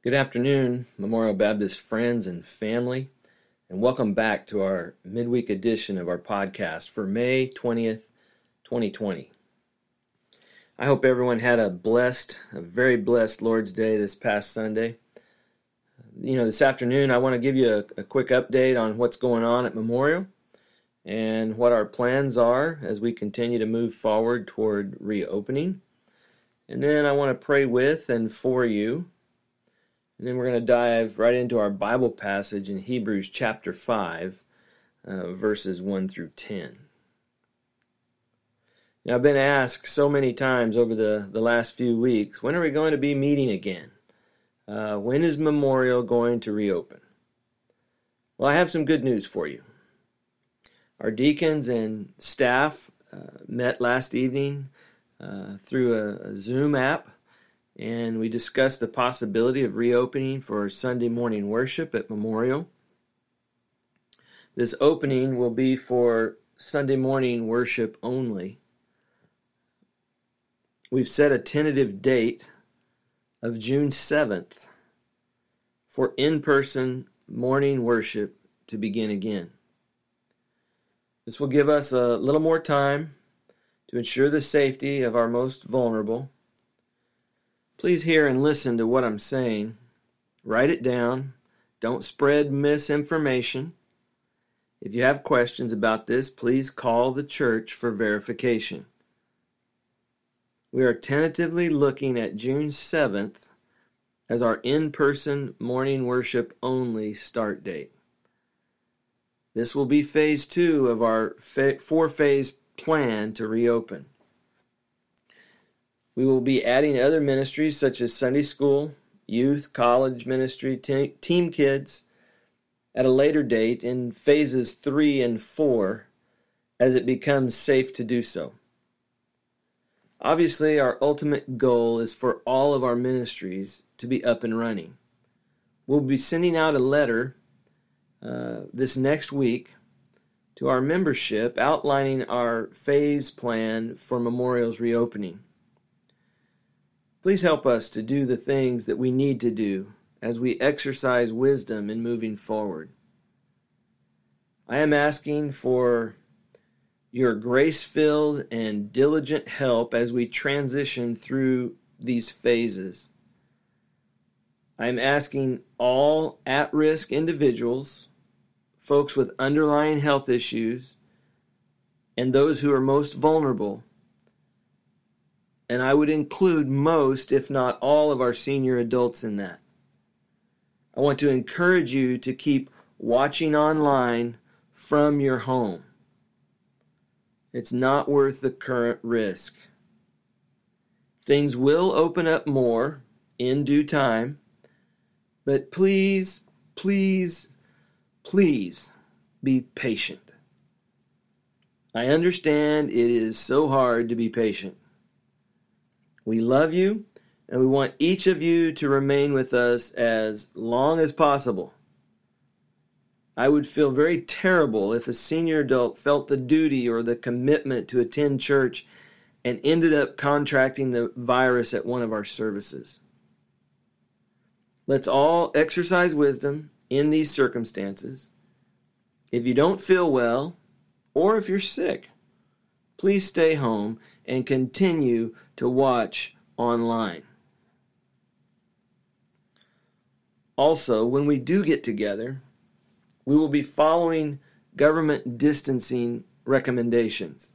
Good afternoon, Memorial Baptist friends and family, and welcome back to our midweek edition of our podcast for May 20th, 2020. I hope everyone had a blessed, a very blessed Lord's Day this past Sunday. You know, this afternoon I want to give you a, a quick update on what's going on at Memorial and what our plans are as we continue to move forward toward reopening. And then I want to pray with and for you and then we're going to dive right into our Bible passage in Hebrews chapter 5, uh, verses 1 through 10. Now, I've been asked so many times over the, the last few weeks when are we going to be meeting again? Uh, when is Memorial going to reopen? Well, I have some good news for you. Our deacons and staff uh, met last evening uh, through a, a Zoom app and we discussed the possibility of reopening for Sunday morning worship at Memorial. This opening will be for Sunday morning worship only. We've set a tentative date of June 7th for in person morning worship to begin again. This will give us a little more time to ensure the safety of our most vulnerable Please hear and listen to what I'm saying. Write it down. Don't spread misinformation. If you have questions about this, please call the church for verification. We are tentatively looking at June 7th as our in person morning worship only start date. This will be phase two of our four phase plan to reopen. We will be adding other ministries such as Sunday school, youth, college ministry, te- team kids at a later date in phases three and four as it becomes safe to do so. Obviously, our ultimate goal is for all of our ministries to be up and running. We'll be sending out a letter uh, this next week to our membership outlining our phase plan for Memorial's reopening. Please help us to do the things that we need to do as we exercise wisdom in moving forward. I am asking for your grace filled and diligent help as we transition through these phases. I am asking all at risk individuals, folks with underlying health issues, and those who are most vulnerable and I would include most, if not all, of our senior adults in that. I want to encourage you to keep watching online from your home. It's not worth the current risk. Things will open up more in due time, but please, please, please be patient. I understand it is so hard to be patient. We love you, and we want each of you to remain with us as long as possible. I would feel very terrible if a senior adult felt the duty or the commitment to attend church and ended up contracting the virus at one of our services. Let's all exercise wisdom in these circumstances. If you don't feel well, or if you're sick, please stay home and continue to watch online. Also, when we do get together, we will be following government distancing recommendations.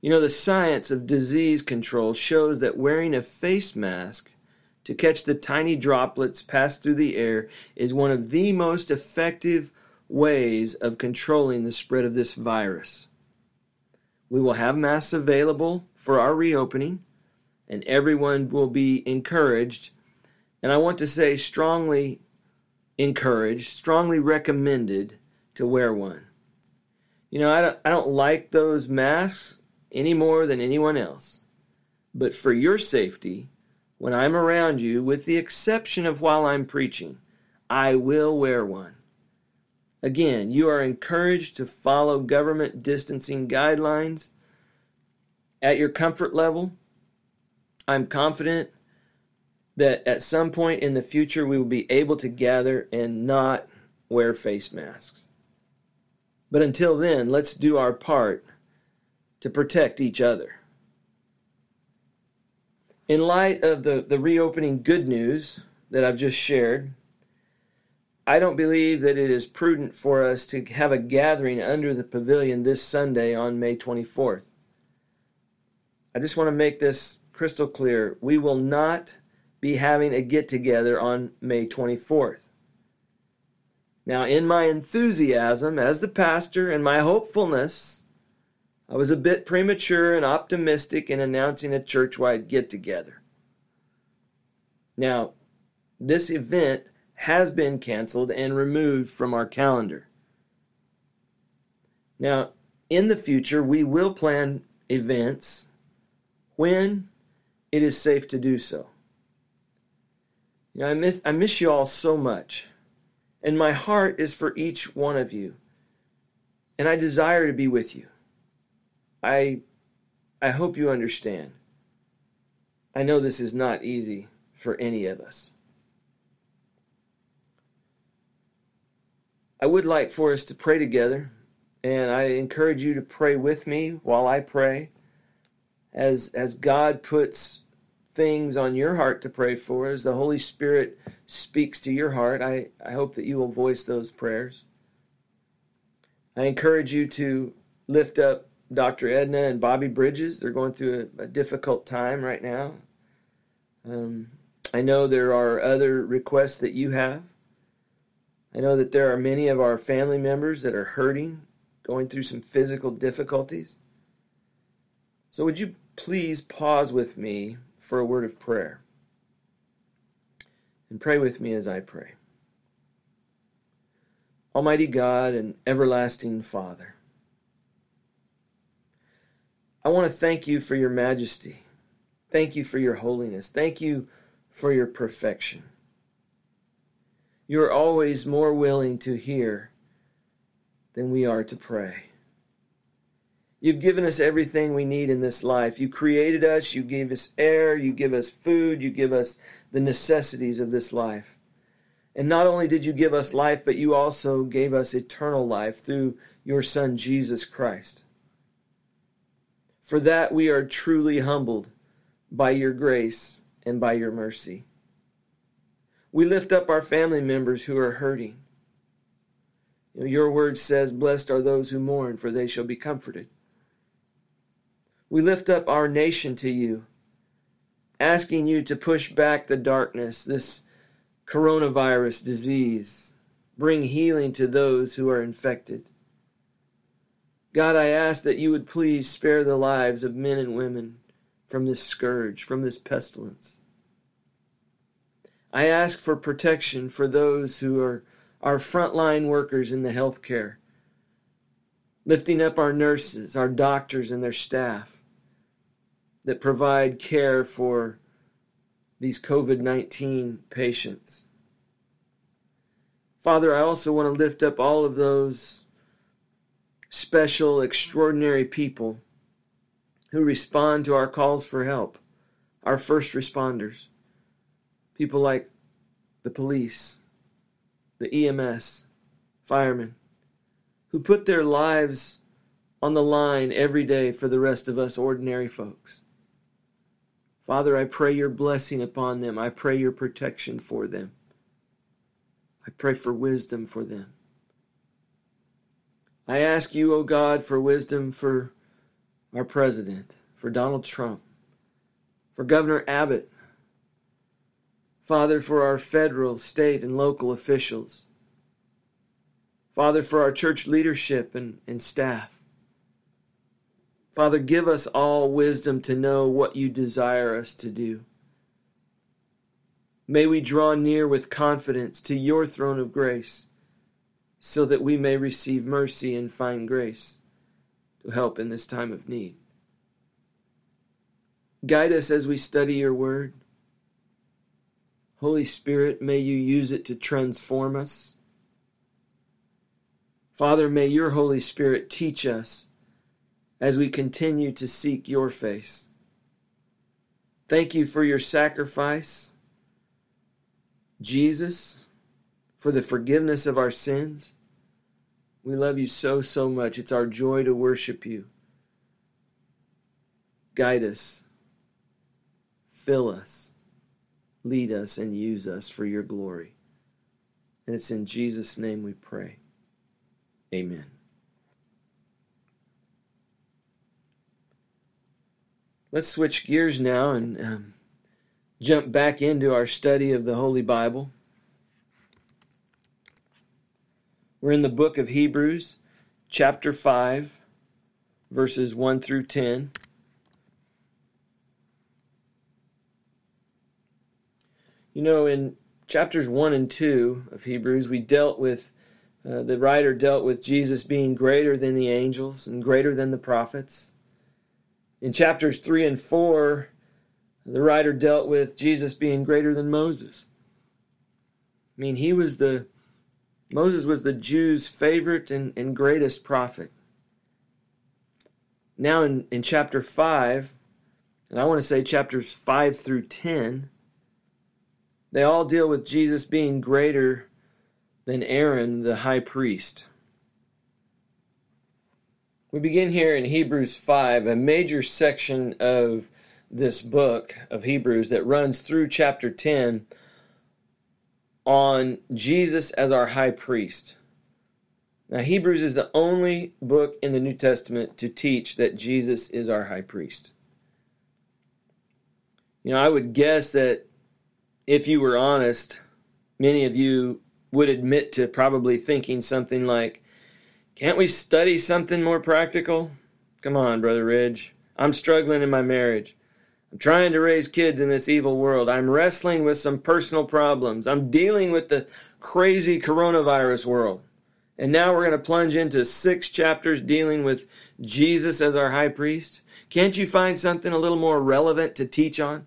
You know, the science of disease control shows that wearing a face mask to catch the tiny droplets pass through the air is one of the most effective ways of controlling the spread of this virus. We will have masks available for our reopening, and everyone will be encouraged. And I want to say strongly encouraged, strongly recommended to wear one. You know, I don't, I don't like those masks any more than anyone else. But for your safety, when I'm around you, with the exception of while I'm preaching, I will wear one. Again, you are encouraged to follow government distancing guidelines at your comfort level. I'm confident that at some point in the future we will be able to gather and not wear face masks. But until then, let's do our part to protect each other. In light of the, the reopening good news that I've just shared, I don't believe that it is prudent for us to have a gathering under the pavilion this Sunday on May 24th. I just want to make this crystal clear. We will not be having a get together on May 24th. Now, in my enthusiasm as the pastor and my hopefulness, I was a bit premature and optimistic in announcing a church wide get together. Now, this event has been canceled and removed from our calendar. Now, in the future, we will plan events when it is safe to do so. You know, I miss, I miss you all so much, and my heart is for each one of you, and I desire to be with you. I, I hope you understand. I know this is not easy for any of us. I would like for us to pray together, and I encourage you to pray with me while I pray. As, as God puts things on your heart to pray for, as the Holy Spirit speaks to your heart, I, I hope that you will voice those prayers. I encourage you to lift up Dr. Edna and Bobby Bridges. They're going through a, a difficult time right now. Um, I know there are other requests that you have. I know that there are many of our family members that are hurting, going through some physical difficulties. So, would you please pause with me for a word of prayer? And pray with me as I pray. Almighty God and everlasting Father, I want to thank you for your majesty. Thank you for your holiness. Thank you for your perfection. You are always more willing to hear than we are to pray. You've given us everything we need in this life. You created us, you gave us air, you give us food, you give us the necessities of this life. And not only did you give us life, but you also gave us eternal life through your Son, Jesus Christ. For that we are truly humbled by your grace and by your mercy. We lift up our family members who are hurting. Your word says, Blessed are those who mourn, for they shall be comforted. We lift up our nation to you, asking you to push back the darkness, this coronavirus disease, bring healing to those who are infected. God, I ask that you would please spare the lives of men and women from this scourge, from this pestilence. I ask for protection for those who are our frontline workers in the healthcare, lifting up our nurses, our doctors, and their staff that provide care for these COVID 19 patients. Father, I also want to lift up all of those special, extraordinary people who respond to our calls for help, our first responders, people like the police, the EMS, firemen, who put their lives on the line every day for the rest of us ordinary folks. Father, I pray your blessing upon them. I pray your protection for them. I pray for wisdom for them. I ask you, O oh God, for wisdom for our president, for Donald Trump, for Governor Abbott, Father, for our federal, state, and local officials, Father, for our church leadership and, and staff. Father, give us all wisdom to know what you desire us to do. May we draw near with confidence to your throne of grace so that we may receive mercy and find grace to help in this time of need. Guide us as we study your word. Holy Spirit, may you use it to transform us. Father, may your Holy Spirit teach us as we continue to seek your face. Thank you for your sacrifice. Jesus for the forgiveness of our sins. We love you so, so much. It's our joy to worship you. Guide us, fill us, lead us, and use us for your glory. And it's in Jesus' name we pray. Amen. Let's switch gears now and um, jump back into our study of the Holy Bible. We're in the book of Hebrews, chapter 5, verses 1 through 10. You know, in chapters 1 and 2 of Hebrews, we dealt with, uh, the writer dealt with Jesus being greater than the angels and greater than the prophets. In chapters 3 and 4, the writer dealt with Jesus being greater than Moses. I mean, he was the, Moses was the Jews' favorite and, and greatest prophet. Now in, in chapter 5, and I want to say chapters 5 through 10, they all deal with Jesus being greater than Aaron, the high priest. We begin here in Hebrews 5, a major section of this book of Hebrews that runs through chapter 10 on Jesus as our high priest. Now, Hebrews is the only book in the New Testament to teach that Jesus is our high priest. You know, I would guess that if you were honest, many of you would admit to probably thinking something like, can't we study something more practical? Come on, Brother Ridge. I'm struggling in my marriage. I'm trying to raise kids in this evil world. I'm wrestling with some personal problems. I'm dealing with the crazy coronavirus world. And now we're going to plunge into six chapters dealing with Jesus as our high priest. Can't you find something a little more relevant to teach on?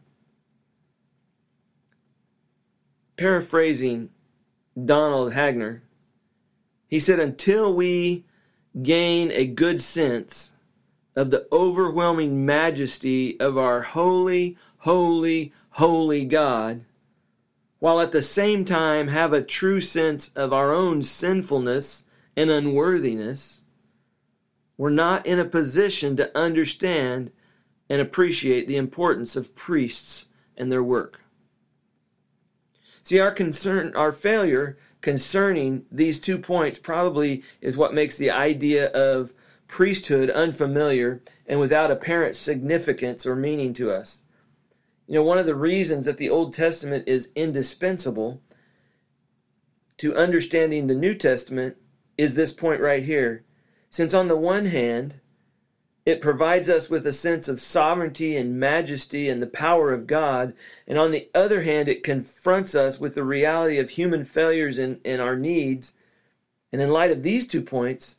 Paraphrasing Donald Hagner, he said, until we gain a good sense of the overwhelming majesty of our holy, holy, holy God, while at the same time have a true sense of our own sinfulness and unworthiness, we're not in a position to understand and appreciate the importance of priests and their work. See, our concern, our failure concerning these two points probably is what makes the idea of priesthood unfamiliar and without apparent significance or meaning to us. You know, one of the reasons that the Old Testament is indispensable to understanding the New Testament is this point right here. Since, on the one hand, it provides us with a sense of sovereignty and majesty and the power of God. And on the other hand, it confronts us with the reality of human failures and, and our needs. And in light of these two points,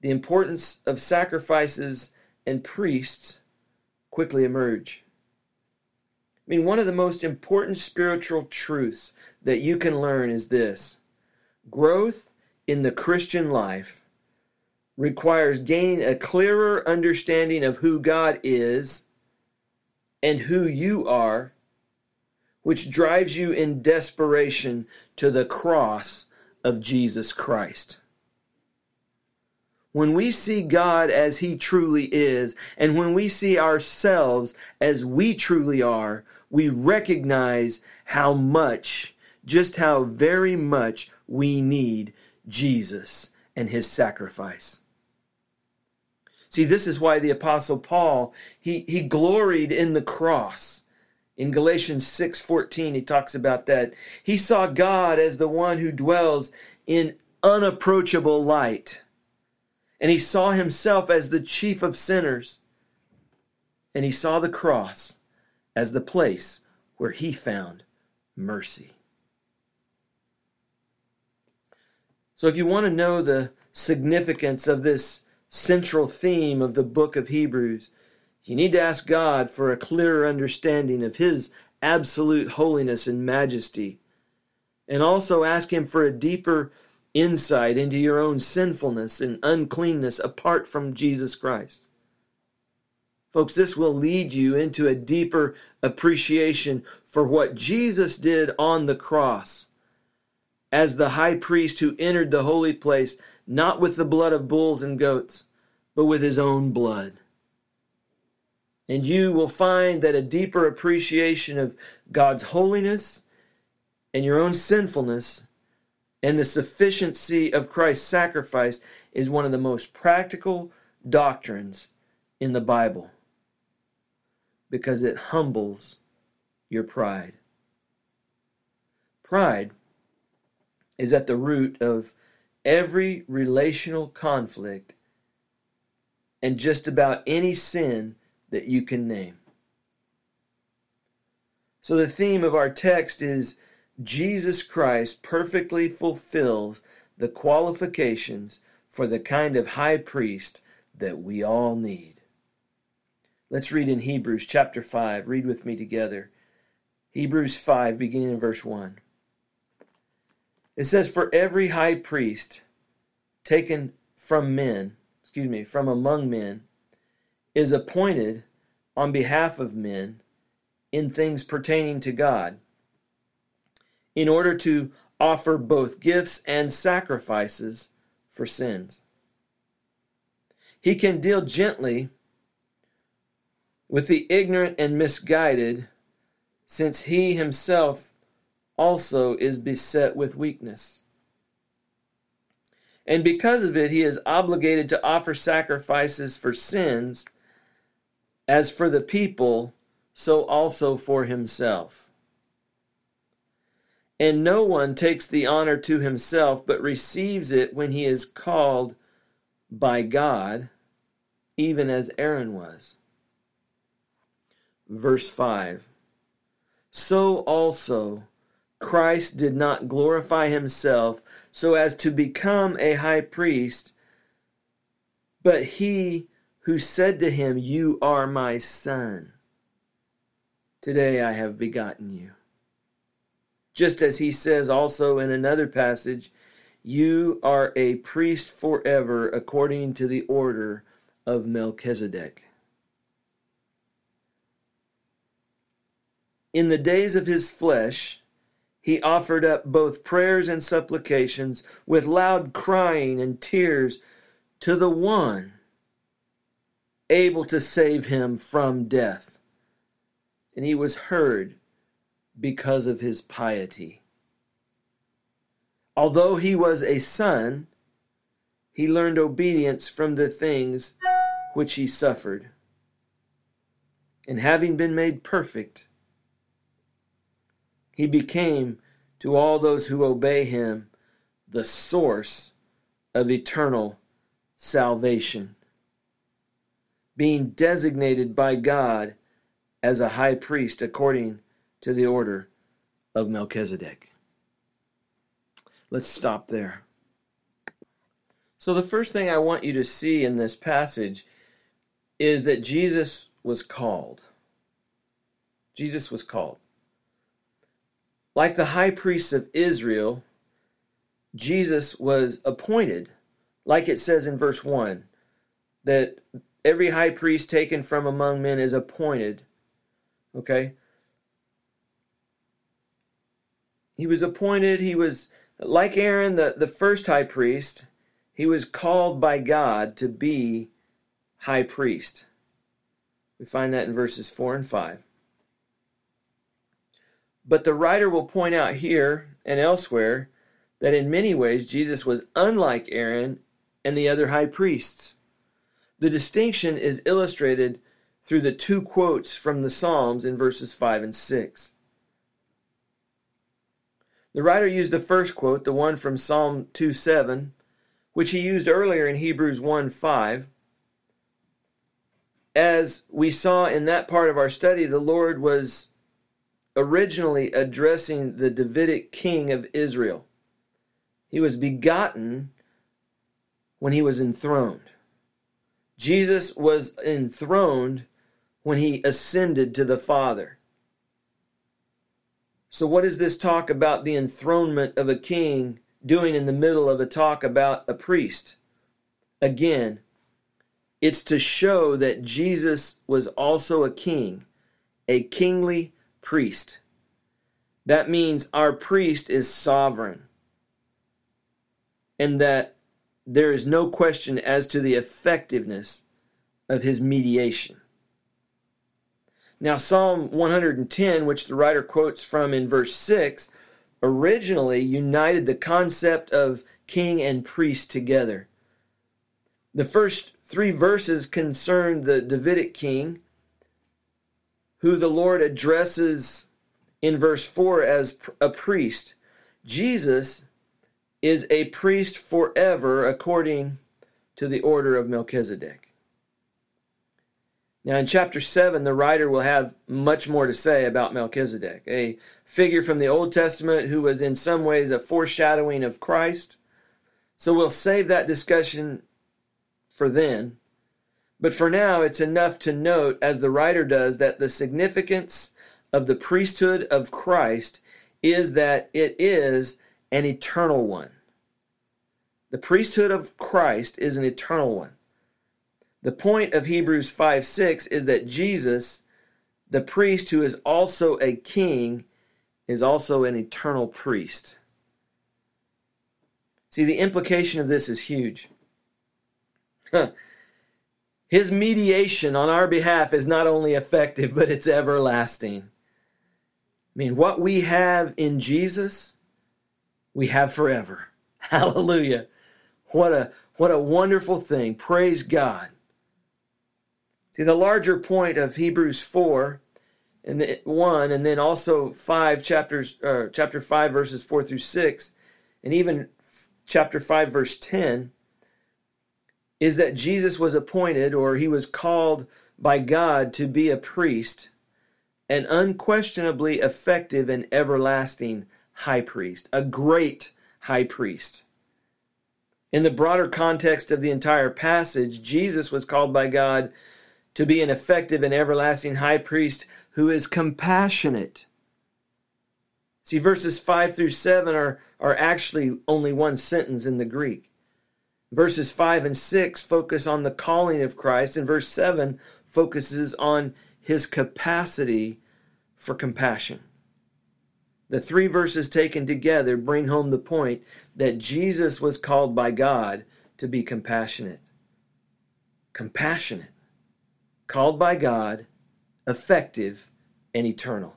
the importance of sacrifices and priests quickly emerge. I mean, one of the most important spiritual truths that you can learn is this growth in the Christian life requires gaining a clearer understanding of who God is and who you are, which drives you in desperation to the cross of Jesus Christ. When we see God as He truly is, and when we see ourselves as we truly are, we recognize how much, just how very much we need Jesus and His sacrifice. See, this is why the apostle Paul, he, he gloried in the cross. In Galatians 6:14 he talks about that. He saw God as the one who dwells in unapproachable light. And he saw himself as the chief of sinners. And he saw the cross as the place where he found mercy. So if you want to know the significance of this central theme of the book of Hebrews. You need to ask God for a clearer understanding of His absolute holiness and majesty. And also ask Him for a deeper insight into your own sinfulness and uncleanness apart from Jesus Christ. Folks, this will lead you into a deeper appreciation for what Jesus did on the cross as the high priest who entered the holy place not with the blood of bulls and goats, but with his own blood. And you will find that a deeper appreciation of God's holiness and your own sinfulness and the sufficiency of Christ's sacrifice is one of the most practical doctrines in the Bible because it humbles your pride. Pride is at the root of every relational conflict and just about any sin that you can name. So, the theme of our text is Jesus Christ perfectly fulfills the qualifications for the kind of high priest that we all need. Let's read in Hebrews chapter 5. Read with me together. Hebrews 5, beginning in verse 1. It says, For every high priest taken from men, excuse me, from among men, is appointed on behalf of men in things pertaining to God, in order to offer both gifts and sacrifices for sins. He can deal gently with the ignorant and misguided, since he himself also is beset with weakness. And because of it, he is obligated to offer sacrifices for sins, as for the people, so also for himself. And no one takes the honor to himself, but receives it when he is called by God, even as Aaron was. Verse 5 So also Christ did not glorify himself so as to become a high priest, but he who said to him, You are my son. Today I have begotten you. Just as he says also in another passage, You are a priest forever according to the order of Melchizedek. In the days of his flesh, he offered up both prayers and supplications with loud crying and tears to the one able to save him from death. And he was heard because of his piety. Although he was a son, he learned obedience from the things which he suffered. And having been made perfect, he became to all those who obey him the source of eternal salvation, being designated by God as a high priest according to the order of Melchizedek. Let's stop there. So, the first thing I want you to see in this passage is that Jesus was called. Jesus was called. Like the high priest of Israel, Jesus was appointed, like it says in verse 1, that every high priest taken from among men is appointed. Okay? He was appointed, he was like Aaron, the, the first high priest, he was called by God to be high priest. We find that in verses 4 and 5. But the writer will point out here and elsewhere that in many ways Jesus was unlike Aaron and the other high priests. The distinction is illustrated through the two quotes from the Psalms in verses 5 and 6. The writer used the first quote, the one from Psalm 2 7, which he used earlier in Hebrews 1 5. As we saw in that part of our study, the Lord was originally addressing the Davidic king of Israel. He was begotten when he was enthroned. Jesus was enthroned when he ascended to the Father. So, what is this talk about the enthronement of a king doing in the middle of a talk about a priest? Again, it's to show that Jesus was also a king, a kingly priest. That means our priest is sovereign. and that there is no question as to the effectiveness of his mediation. Now, Psalm 110, which the writer quotes from in verse 6, originally united the concept of king and priest together. The first three verses concern the Davidic king, who the Lord addresses in verse 4 as a priest. Jesus is a priest forever according to the order of Melchizedek. Now, in chapter 7, the writer will have much more to say about Melchizedek, a figure from the Old Testament who was in some ways a foreshadowing of Christ. So we'll save that discussion for then. But for now, it's enough to note, as the writer does, that the significance of the priesthood of Christ is that it is an eternal one. The priesthood of Christ is an eternal one. The point of Hebrews 5 6 is that Jesus, the priest who is also a king, is also an eternal priest. See, the implication of this is huge. His mediation on our behalf is not only effective, but it's everlasting. I mean, what we have in Jesus, we have forever. Hallelujah. What a what a wonderful thing. Praise God. See, the larger point of Hebrews 4 and the, 1 and then also 5 chapters uh, chapter 5 verses 4 through 6 and even chapter 5 verse 10 is that Jesus was appointed or he was called by God to be a priest, an unquestionably effective and everlasting high priest, a great high priest. In the broader context of the entire passage, Jesus was called by God to be an effective and everlasting high priest who is compassionate. See, verses 5 through 7 are, are actually only one sentence in the Greek. Verses 5 and 6 focus on the calling of Christ, and verse 7 focuses on his capacity for compassion. The three verses taken together bring home the point that Jesus was called by God to be compassionate. Compassionate called by God, effective, and eternal.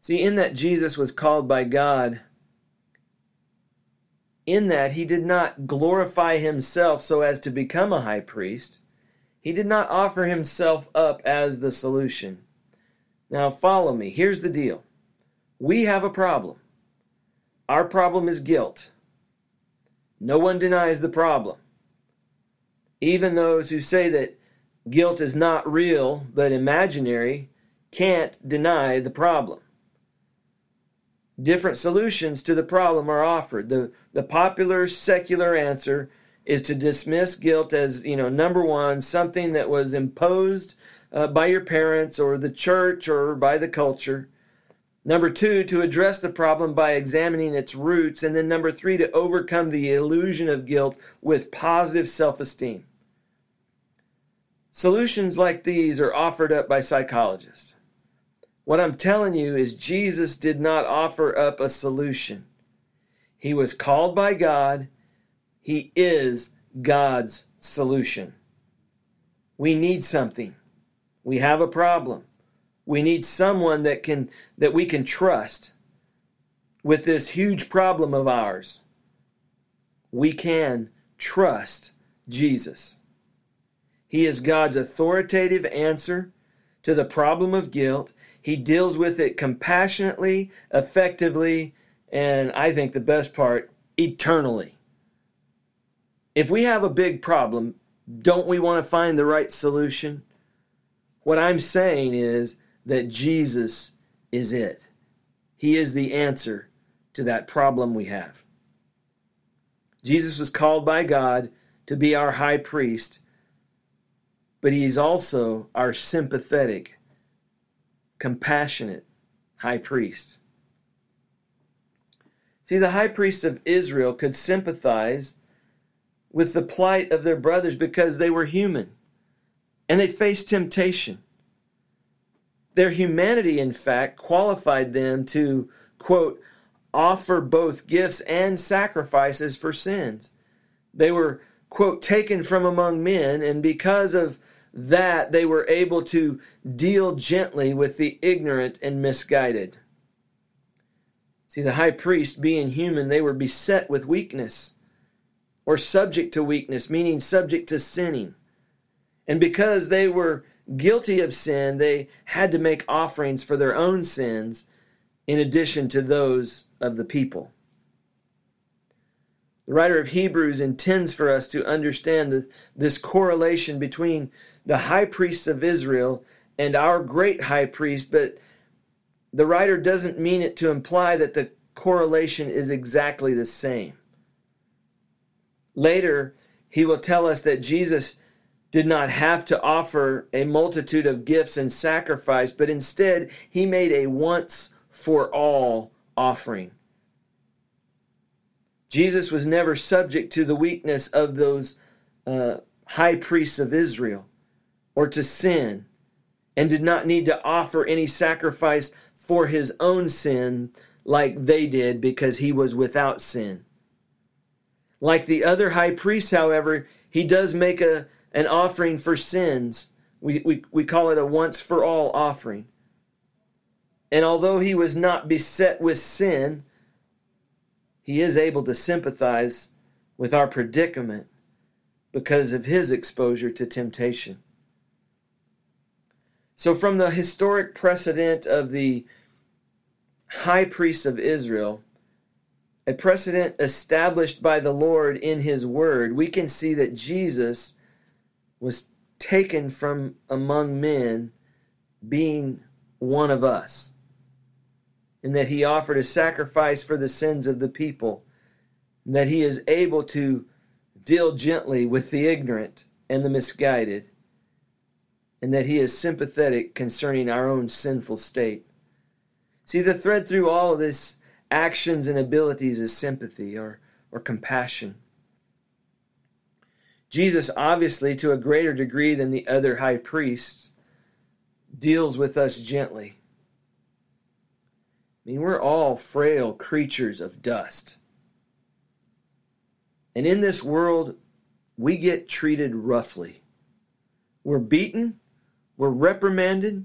See, in that Jesus was called by God, in that he did not glorify himself so as to become a high priest, he did not offer himself up as the solution. Now, follow me. Here's the deal we have a problem. Our problem is guilt. No one denies the problem. Even those who say that guilt is not real but imaginary can't deny the problem. Different solutions to the problem are offered. The, the popular secular answer is to dismiss guilt as, you know, number one, something that was imposed uh, by your parents or the church or by the culture. Number two, to address the problem by examining its roots. And then number three, to overcome the illusion of guilt with positive self esteem. Solutions like these are offered up by psychologists. What I'm telling you is Jesus did not offer up a solution. He was called by God. He is God's solution. We need something. We have a problem. We need someone that can that we can trust with this huge problem of ours. We can trust Jesus. He is God's authoritative answer to the problem of guilt. He deals with it compassionately, effectively, and I think the best part, eternally. If we have a big problem, don't we want to find the right solution? What I'm saying is that Jesus is it. He is the answer to that problem we have. Jesus was called by God to be our high priest but he's also our sympathetic, compassionate high priest. See, the high priest of Israel could sympathize with the plight of their brothers because they were human and they faced temptation. Their humanity, in fact, qualified them to, quote, offer both gifts and sacrifices for sins. They were, quote, taken from among men, and because of that, they were able to deal gently with the ignorant and misguided. See, the high priest, being human, they were beset with weakness or subject to weakness, meaning subject to sinning. And because they were guilty of sin, they had to make offerings for their own sins in addition to those of the people. The writer of Hebrews intends for us to understand the, this correlation between the high priests of Israel and our great high priest, but the writer doesn't mean it to imply that the correlation is exactly the same. Later, he will tell us that Jesus did not have to offer a multitude of gifts and sacrifice, but instead he made a once for all offering. Jesus was never subject to the weakness of those uh, high priests of Israel or to sin and did not need to offer any sacrifice for his own sin like they did because he was without sin. Like the other high priests, however, he does make a, an offering for sins. We, we, we call it a once for all offering. And although he was not beset with sin, he is able to sympathize with our predicament because of his exposure to temptation. So, from the historic precedent of the high priest of Israel, a precedent established by the Lord in his word, we can see that Jesus was taken from among men being one of us, and that he offered a sacrifice for the sins of the people, and that he is able to deal gently with the ignorant and the misguided, and that he is sympathetic concerning our own sinful state. See, the thread through all of this actions and abilities is sympathy or, or compassion. Jesus, obviously, to a greater degree than the other high priests, deals with us gently. I mean, we're all frail creatures of dust. And in this world, we get treated roughly. We're beaten, we're reprimanded,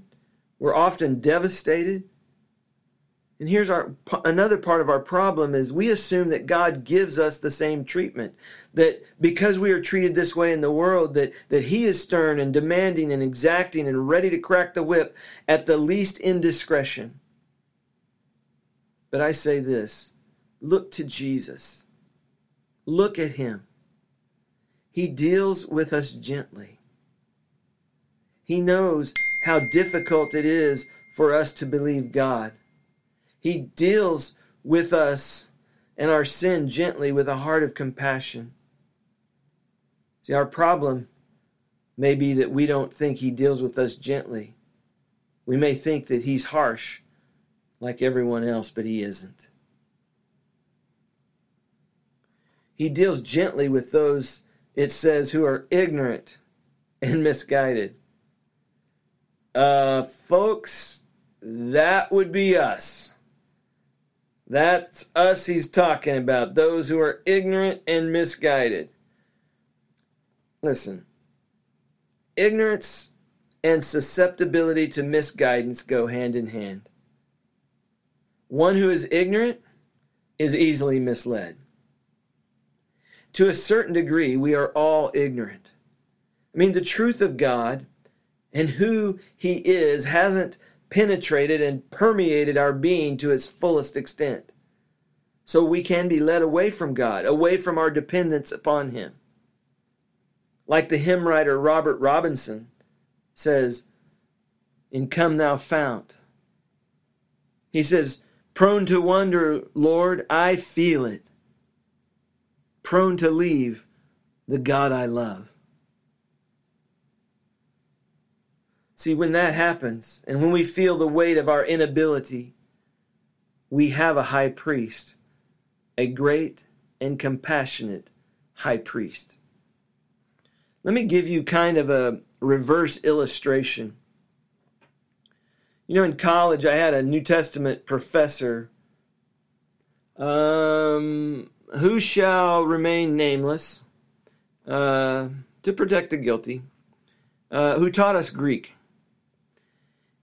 we're often devastated, and here's our another part of our problem is we assume that God gives us the same treatment. That because we are treated this way in the world that that he is stern and demanding and exacting and ready to crack the whip at the least indiscretion. But I say this, look to Jesus. Look at him. He deals with us gently. He knows how difficult it is for us to believe God. He deals with us and our sin gently with a heart of compassion. See, our problem may be that we don't think He deals with us gently. We may think that He's harsh like everyone else, but He isn't. He deals gently with those, it says, who are ignorant and misguided. Uh, folks, that would be us. That's us he's talking about, those who are ignorant and misguided. Listen, ignorance and susceptibility to misguidance go hand in hand. One who is ignorant is easily misled. To a certain degree, we are all ignorant. I mean, the truth of God and who He is hasn't penetrated and permeated our being to its fullest extent. So we can be led away from God, away from our dependence upon Him. Like the hymn writer Robert Robinson says in Come Thou Fount. He says, Prone to wonder, Lord, I feel it. Prone to leave the God I love. See, when that happens, and when we feel the weight of our inability, we have a high priest, a great and compassionate high priest. Let me give you kind of a reverse illustration. You know, in college, I had a New Testament professor um, who shall remain nameless uh, to protect the guilty, uh, who taught us Greek.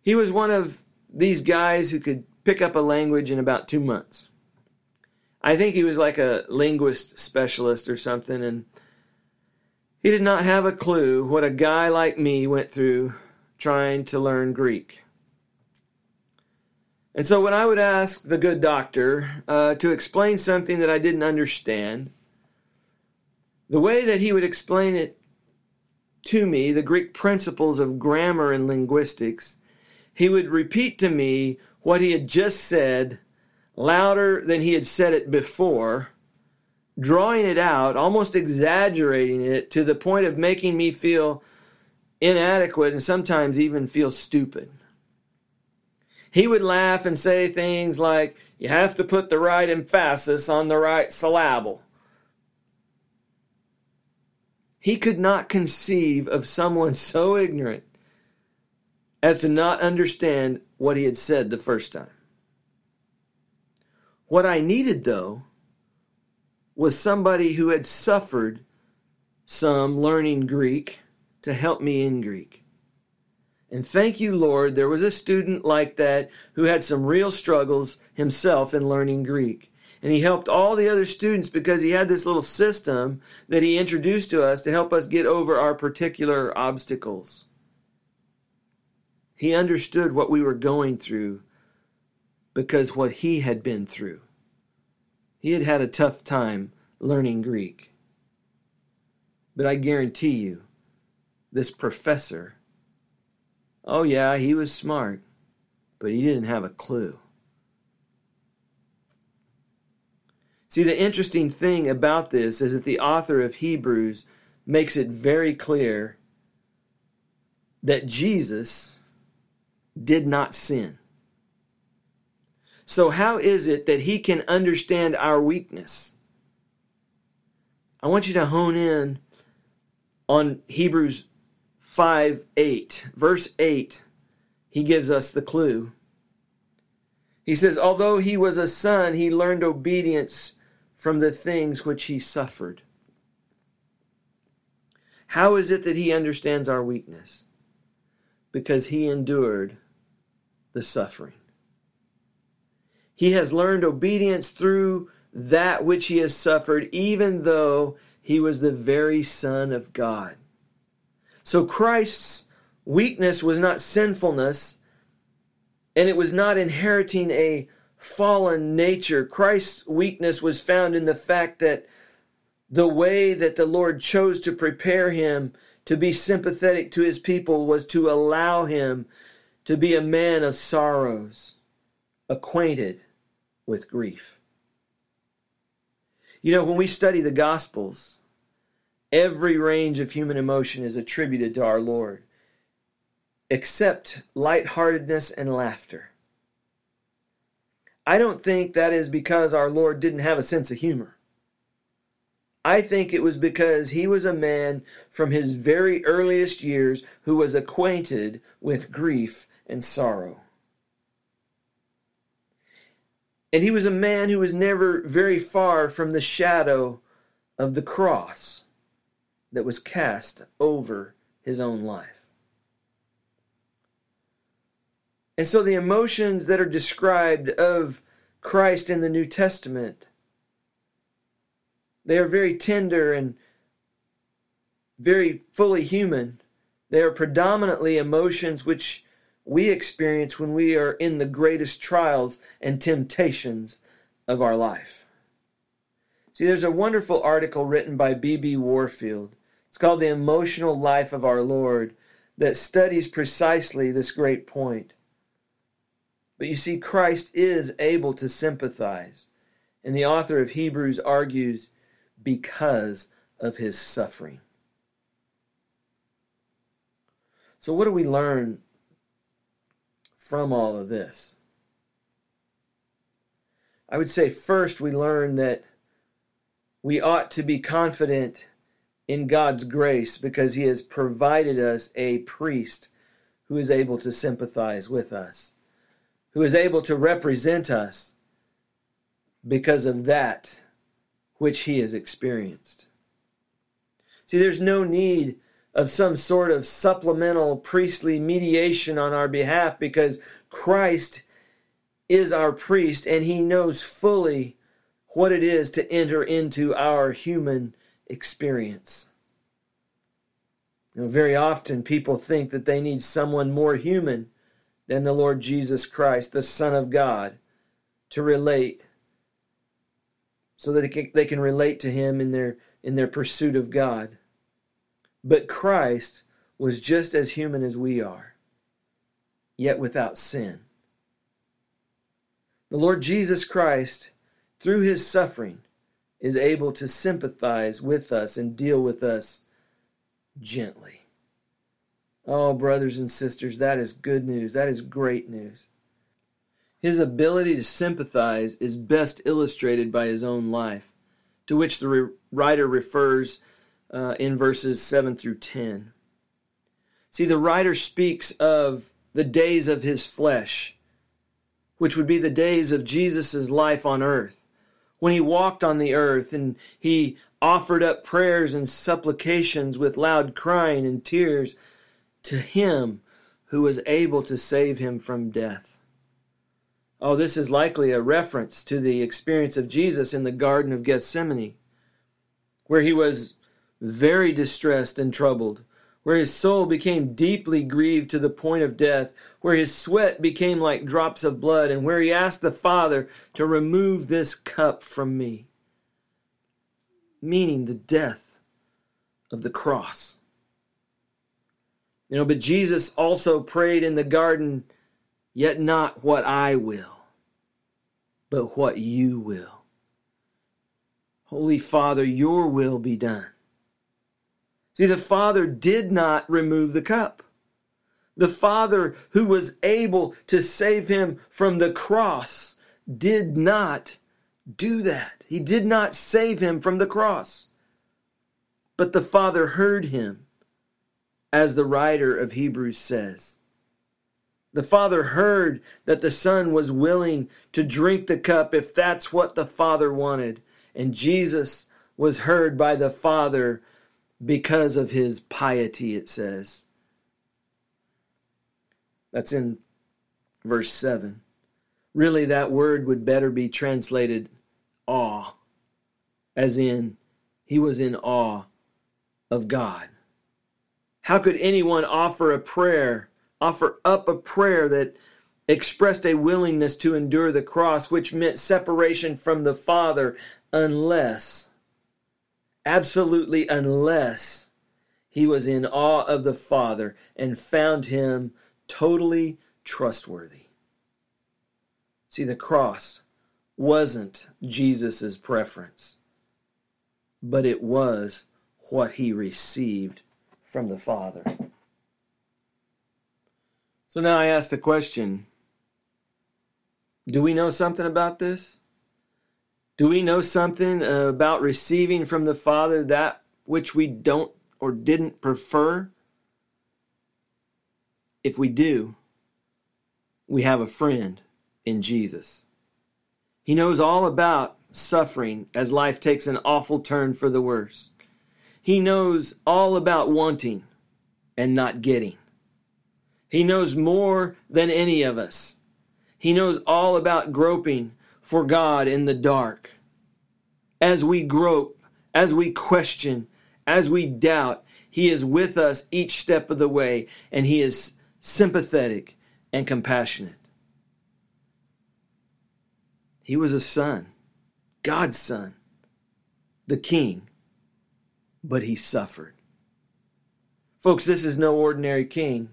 He was one of these guys who could pick up a language in about two months. I think he was like a linguist specialist or something, and he did not have a clue what a guy like me went through trying to learn Greek. And so when I would ask the good doctor uh, to explain something that I didn't understand, the way that he would explain it to me, the Greek principles of grammar and linguistics, he would repeat to me what he had just said louder than he had said it before, drawing it out, almost exaggerating it to the point of making me feel inadequate and sometimes even feel stupid he would laugh and say things like, You have to put the right emphasis on the right syllable. He could not conceive of someone so ignorant as to not understand what he had said the first time. What I needed, though, was somebody who had suffered some learning Greek to help me in Greek. And thank you, Lord, there was a student like that who had some real struggles himself in learning Greek. And he helped all the other students because he had this little system that he introduced to us to help us get over our particular obstacles. He understood what we were going through because what he had been through. He had had a tough time learning Greek. But I guarantee you, this professor Oh, yeah, he was smart, but he didn't have a clue. See, the interesting thing about this is that the author of Hebrews makes it very clear that Jesus did not sin. So, how is it that he can understand our weakness? I want you to hone in on Hebrews 5 8. Verse 8, he gives us the clue. He says, Although he was a son, he learned obedience from the things which he suffered. How is it that he understands our weakness? Because he endured the suffering. He has learned obedience through that which he has suffered, even though he was the very Son of God. So Christ's weakness was not sinfulness, and it was not inheriting a fallen nature. Christ's weakness was found in the fact that the way that the Lord chose to prepare him to be sympathetic to his people was to allow him to be a man of sorrows, acquainted with grief. You know, when we study the Gospels, Every range of human emotion is attributed to our Lord, except lightheartedness and laughter. I don't think that is because our Lord didn't have a sense of humor. I think it was because he was a man from his very earliest years who was acquainted with grief and sorrow. And he was a man who was never very far from the shadow of the cross that was cast over his own life. And so the emotions that are described of Christ in the New Testament they are very tender and very fully human. They are predominantly emotions which we experience when we are in the greatest trials and temptations of our life. See, there's a wonderful article written by B.B. Warfield. It's called The Emotional Life of Our Lord that studies precisely this great point. But you see, Christ is able to sympathize. And the author of Hebrews argues because of his suffering. So, what do we learn from all of this? I would say first we learn that we ought to be confident in God's grace because He has provided us a priest who is able to sympathize with us, who is able to represent us because of that which he has experienced. See, there's no need of some sort of supplemental priestly mediation on our behalf because Christ is our priest and he knows fully what it is to enter into our human experience. You know, very often people think that they need someone more human than the Lord Jesus Christ, the Son of God, to relate so that they can, relate to him in their in their pursuit of God. But Christ was just as human as we are, yet without sin. The Lord Jesus Christ, through his suffering, is able to sympathize with us and deal with us gently. Oh, brothers and sisters, that is good news. That is great news. His ability to sympathize is best illustrated by his own life, to which the writer refers uh, in verses 7 through 10. See, the writer speaks of the days of his flesh, which would be the days of Jesus' life on earth, when he walked on the earth and he offered up prayers and supplications with loud crying and tears to him who was able to save him from death. Oh, this is likely a reference to the experience of Jesus in the Garden of Gethsemane, where he was very distressed and troubled, where his soul became deeply grieved to the point of death, where his sweat became like drops of blood, and where he asked the Father to remove this cup from me, meaning the death of the cross. You know, but Jesus also prayed in the garden, Yet not what I will, but what you will. Holy Father, your will be done. See, the Father did not remove the cup. The Father who was able to save him from the cross did not do that. He did not save him from the cross. But the Father heard him, as the writer of Hebrews says. The Father heard that the Son was willing to drink the cup if that's what the Father wanted. And Jesus was heard by the Father because of his piety, it says. That's in verse 7. Really, that word would better be translated awe, as in, he was in awe of God. How could anyone offer a prayer, offer up a prayer that expressed a willingness to endure the cross, which meant separation from the Father, unless absolutely unless he was in awe of the Father and found him totally trustworthy. See, the cross wasn't Jesus' preference, but it was what he received from the Father. So now I ask the question do we know something about this? Do we know something uh, about receiving from the Father that which we don't or didn't prefer? If we do, we have a friend in Jesus. He knows all about suffering as life takes an awful turn for the worse. He knows all about wanting and not getting. He knows more than any of us. He knows all about groping for God in the dark. As we grope, as we question, as we doubt, He is with us each step of the way, and He is sympathetic and compassionate. He was a son, God's son, the king, but he suffered. Folks, this is no ordinary king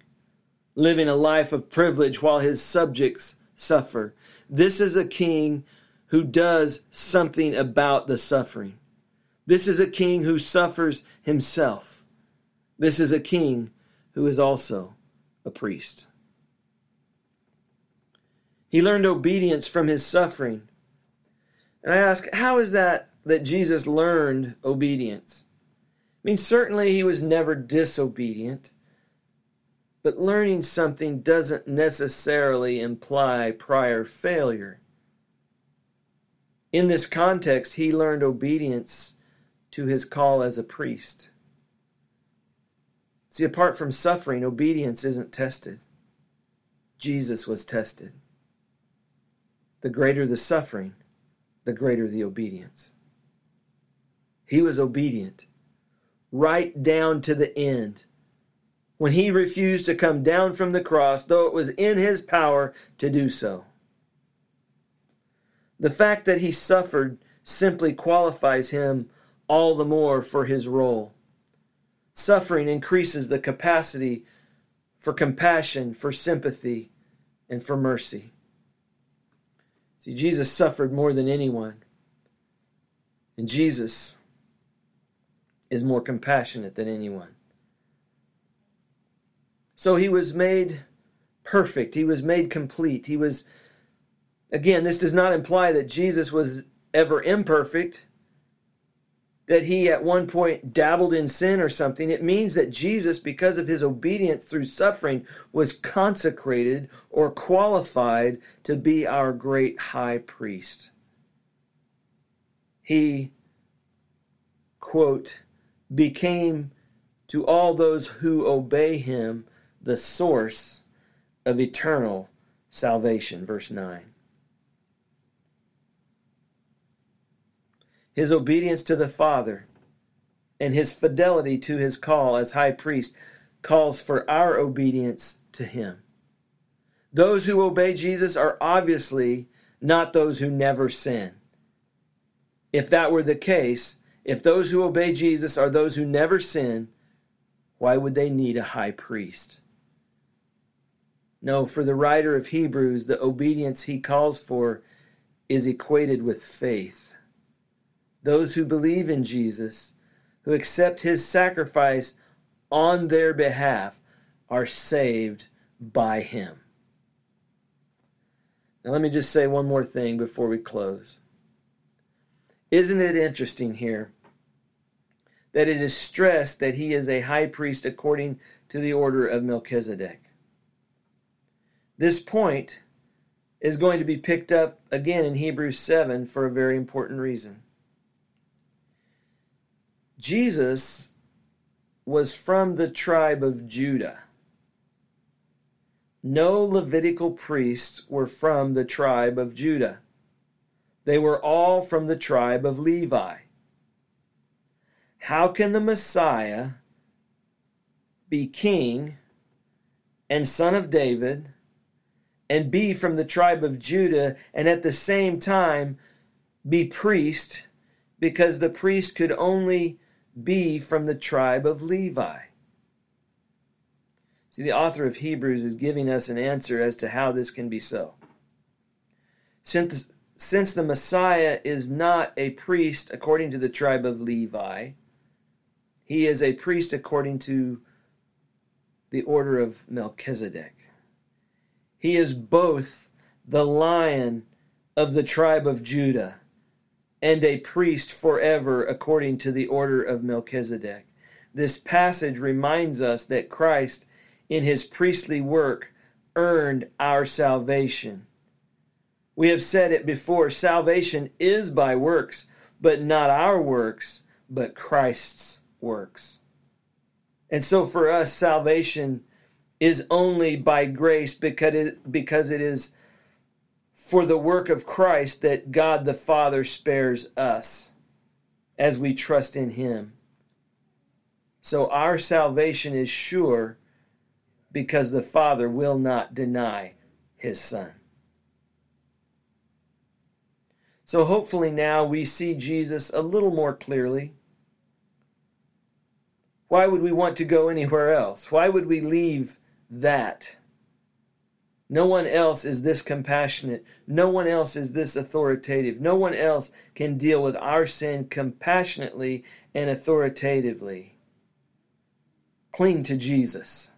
living a life of privilege while his subjects suffer. This is a king who does something about the suffering. This is a king who suffers himself. This is a king who is also a priest. He learned obedience from his suffering. And I ask, how is that that Jesus learned obedience? I mean, certainly he was never disobedient. But learning something doesn't necessarily imply prior failure. In this context, he learned obedience to his call as a priest. See, apart from suffering, obedience isn't tested. Jesus was tested. The greater the suffering, the greater the obedience. He was obedient right down to the end. When he refused to come down from the cross, though it was in his power to do so. The fact that he suffered simply qualifies him all the more for his role. Suffering increases the capacity for compassion, for sympathy, and for mercy. See, Jesus suffered more than anyone. And Jesus is more compassionate than anyone. So he was made perfect. He was made complete. He was, again, this does not imply that Jesus was ever imperfect that he at one point dabbled in sin or something. It means that Jesus, because of his obedience through suffering, was consecrated or qualified to be our great high priest. He, quote, became to all those who obey him the source of eternal salvation. Verse 9. his obedience to the Father, and his fidelity to his call as high priest calls for our obedience to him. Those who obey Jesus are obviously not those who never sin. If that were the case, if those who obey Jesus are those who never sin, why would they need a high priest? No, for the writer of Hebrews, the obedience he calls for is equated with faith those who believe in Jesus, who accept his sacrifice on their behalf, are saved by him. Now, let me just say one more thing before we close. Isn't it interesting here that it is stressed that he is a high priest according to the order of Melchizedek? This point is going to be picked up again in Hebrews 7 for a very important reason. Jesus was from the tribe of Judah. No Levitical priests were from the tribe of Judah. They were all from the tribe of Levi. How can the Messiah be king and son of David and be from the tribe of Judah and at the same time be priest because the priest could only be from the tribe of Levi? See, the author of Hebrews is giving us an answer as to how this can be so. Since, since the Messiah is not a priest according to the tribe of Levi, he is a priest according to the order of Melchizedek. He is both the lion of the tribe of Judah and a priest forever according to the order of Melchizedek. This passage reminds us that Christ, in his priestly work, earned our salvation. We have said it before salvation is by works, but not our works, but Christ's works. And so for us, salvation is only by grace because it, because it is for the work of Christ that God the Father spares us as we trust in Him. So our salvation is sure because the Father will not deny His Son. So hopefully now we see Jesus a little more clearly. Why would we want to go anywhere else? Why would we leave that? No one else is this compassionate. No one else is this authoritative. No one else can deal with our sin compassionately and authoritatively. Cling to Jesus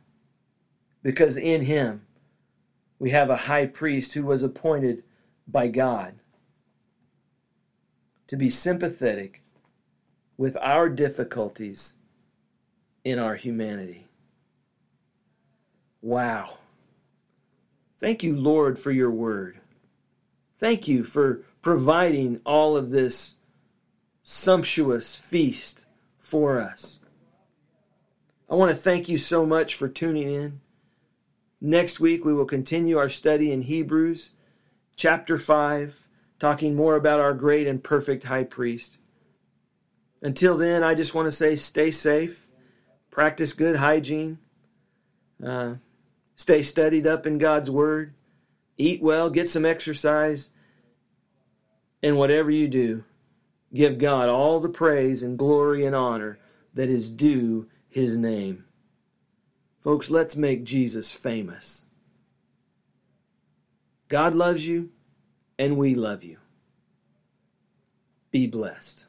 because in him we have a high priest who was appointed by God to be sympathetic with our difficulties in our humanity. Wow. Thank you, Lord, for your word. Thank you for providing all of this sumptuous feast for us. I want to thank you so much for tuning in. Next week, we will continue our study in Hebrews chapter 5, talking more about our great and perfect high priest. Until then, I just want to say stay safe, practice good hygiene, uh, stay studied up in God's Word, eat well, get some exercise, and whatever you do, give God all the praise and glory and honor that is due His name. Folks, let's make Jesus famous. God loves you, and we love you. Be blessed.